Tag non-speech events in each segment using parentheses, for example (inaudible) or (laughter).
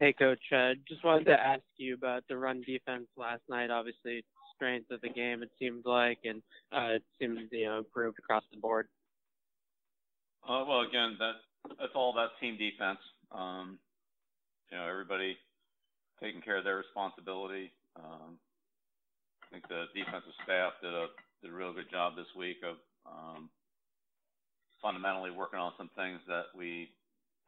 Hey, Coach. Uh, just wanted to ask you about the run defense last night. Obviously, strength of the game it seemed like, and uh, it seemed you know improved across the board. Uh, well, again, that that's all about team defense. Um, you know, everybody taking care of their responsibility. Um, I think the defensive staff did a did a real good job this week of um, fundamentally working on some things that we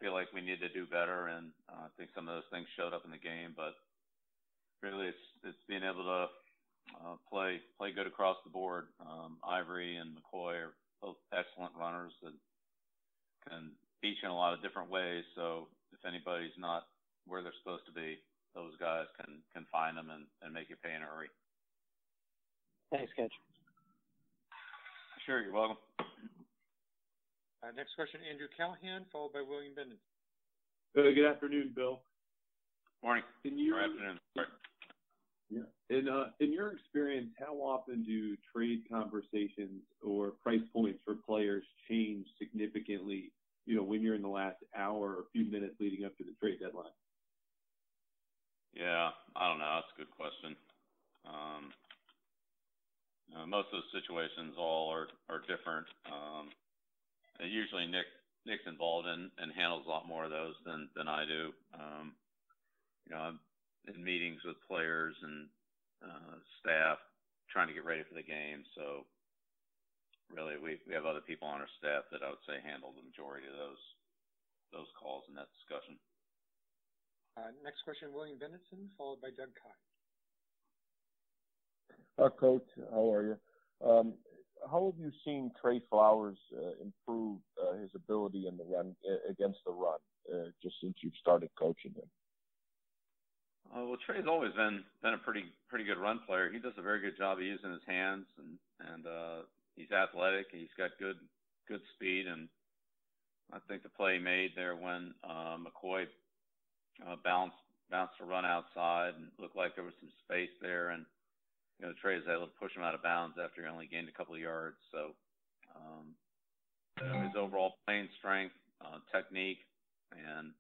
feel like we need to do better, and uh, I think some of those things showed up in the game. But really, it's it's being able to uh, play play good across the board. Um, Ivory and McCoy are both excellent runners that can beat you in a lot of different ways. So if anybody's not where they're supposed to be, those guys can can find them and, and make you pay in a hurry. Thanks, Coach. Sure, you're welcome. Uh, next question, Andrew Callahan, followed by William Bennett. Uh, good afternoon, Bill. Morning. In your, or afternoon. Sorry. Yeah. In uh, in your experience, how often do trade conversations or price points for players change significantly? You know, when you're in the last hour or a few minutes leading up to the trade deadline. Yeah, I don't know. That's a good question. Um, you know, most of the situations all are are different. Usually Nick Nick's involved in and handles a lot more of those than than I do. Um, you know, I'm in meetings with players and uh, staff trying to get ready for the game. So really, we we have other people on our staff that I would say handle the majority of those those calls and that discussion. Uh, next question, William Bennetson, followed by Doug Kyed. Uh, Coach, how are you? Um, how have you seen Trey Flowers uh, improve uh, his ability in the run uh, against the run uh, just since you've started coaching him? Uh, well, Trey's always been been a pretty pretty good run player. He does a very good job of using his hands, and and uh, he's athletic. He's got good good speed, and I think the play made there when uh, McCoy uh, bounced bounced a run outside and looked like there was some space there, and you know, Trey is able to push him out of bounds after he only gained a couple of yards. So, um, you know, his overall playing strength, uh, technique, and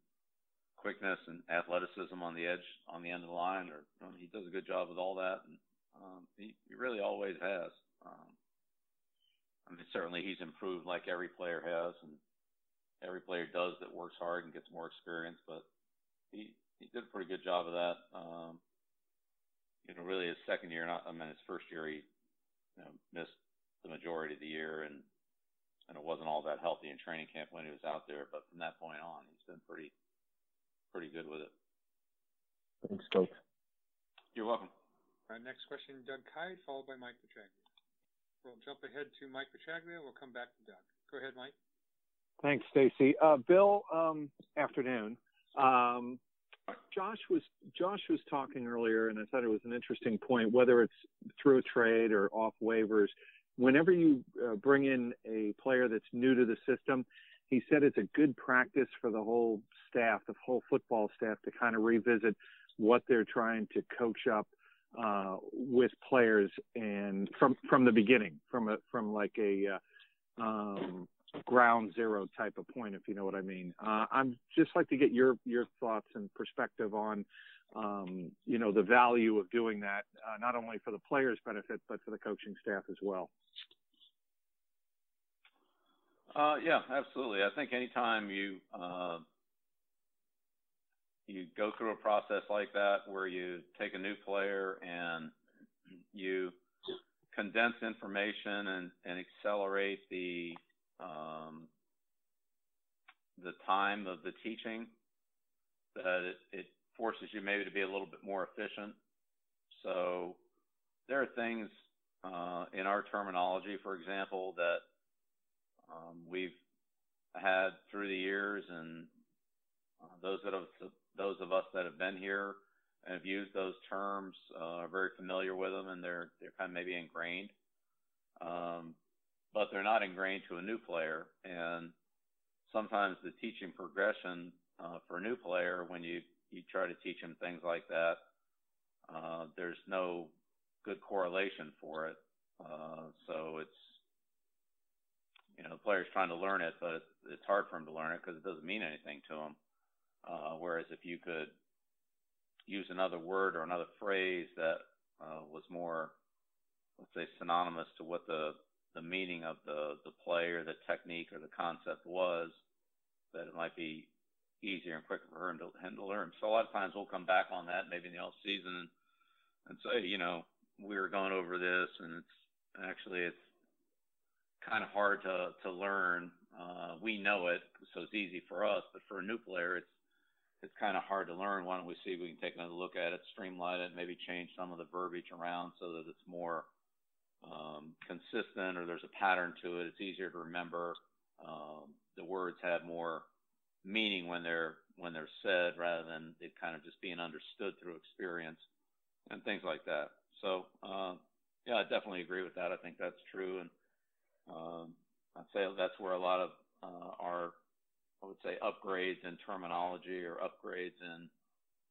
quickness and athleticism on the edge, on the end of the line, or um, he does a good job with all that. And um, he, he really always has. Um, I mean, certainly he's improved like every player has, and every player does that works hard and gets more experience. But he he did a pretty good job of that. Um, you know, really his second year, not I mean his first year, he you know, missed the majority of the year, and and it wasn't all that healthy in training camp when he was out there. But from that point on, he's been pretty pretty good with it. Thanks, coach. You're welcome. Uh, next question, Doug Kyed, followed by Mike Petraglia. We'll jump ahead to Mike Petraglia. We'll come back to Doug. Go ahead, Mike. Thanks, Stacy. Uh, Bill, um, afternoon. Um, Josh was Josh was talking earlier, and I thought it was an interesting point. Whether it's through trade or off waivers, whenever you uh, bring in a player that's new to the system, he said it's a good practice for the whole staff, the whole football staff, to kind of revisit what they're trying to coach up uh, with players and from from the beginning, from a from like a uh, um, ground zero type of point, if you know what I mean. Uh, I'm just like to get your your thoughts and perspective on, um, you know, the value of doing that, uh, not only for the players' benefit but for the coaching staff as well. Uh, yeah, absolutely. I think anytime you uh, you go through a process like that where you take a new player and you condense information and, and accelerate the um, the time of the teaching, that it, it forces you maybe to be a little bit more efficient. So there are things uh, in our terminology, for example, that um, we've had through the years, and uh, those that have those of us that have been here and have used those terms uh, are very familiar with them, and they're they're kind of maybe ingrained. Um, but they're not ingrained to a new player. And sometimes the teaching progression uh, for a new player, when you, you try to teach them things like that, uh, there's no good correlation for it. Uh, so it's, you know, the player's trying to learn it, but it's, hard for him to learn it because it doesn't mean anything to him. Uh, whereas if you could use another word or another phrase that uh, was more, let's say, synonymous to what the the meaning of the the play or the technique or the concept was, that it might be easier and quicker for him to, him to learn. So a lot of times we'll come back on that maybe in the off season and, and say, you know, we were going over this and it's actually it's kind of hard to to learn. Uh, we know it, so it's easy for us, but for a new player, it's it's kind of hard to learn. Why don't we see if we can take another look at it, streamline it, maybe change some of the verbiage around so that it's more um, consistent or there's a pattern to it. It's easier to remember. Um, the words have more meaning when they're when they're said rather than it kind of just being understood through experience and things like that. So uh, yeah, I definitely agree with that. I think that's true, and um, I'd say that's where a lot of uh, our I would say upgrades in terminology or upgrades in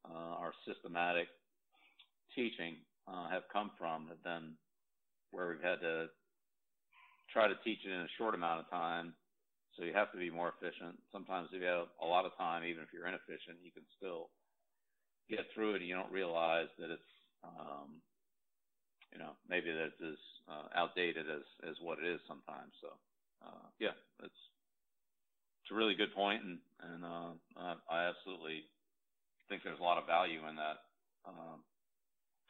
uh, our systematic teaching uh, have come from have been where we've had to try to teach it in a short amount of time so you have to be more efficient. Sometimes if you have a lot of time, even if you're inefficient, you can still get through it and you don't realize that it's, um, you know, maybe that it's as uh, outdated as, as what it is sometimes. So, uh, yeah, it's, it's a really good point and, and, uh, I absolutely think there's a lot of value in that, um,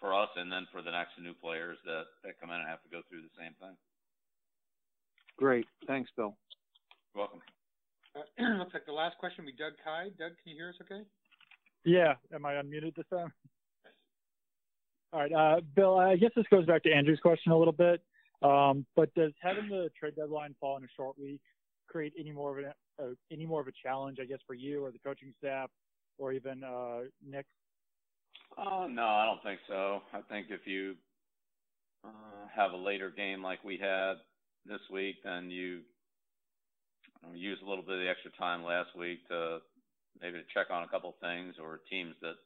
for us and then for the next new players that, that come in and have to go through the same thing. Great. Thanks, Bill. You're welcome. Uh, (clears throat) looks like the last question will be Doug Kyed. Doug, can you hear us okay? Yeah. Am I unmuted this time? All right. Uh, Bill, I guess this goes back to Andrew's question a little bit. Um, but does having the trade deadline fall in a short week create any more of a, uh, any more of a challenge, I guess, for you or the coaching staff or even uh, Nick? Uh, no, I don't think so. I think if you uh, have a later game like we had this week, then you we used a little bit of the extra time last week to maybe to check on a couple things or teams that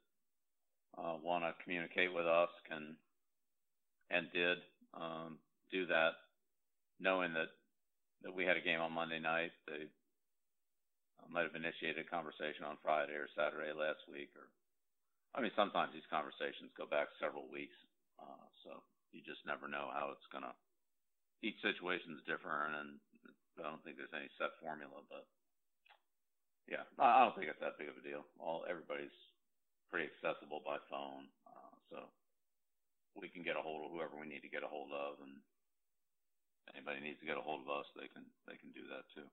uh, want to communicate with us can and did um, do that, knowing that that we had a game on Monday night. They uh, might have initiated a conversation on Friday or Saturday last week, or I mean, sometimes these conversations go back several weeks, uh, so you just never know how it's gonna. Each situation is different, and I don't think there's any set formula, but yeah, I don't think it's that big of a deal. All everybody's pretty accessible by phone, uh, so we can get a hold of whoever we need to get a hold of, and anybody needs to get a hold of us, they can they can do that too.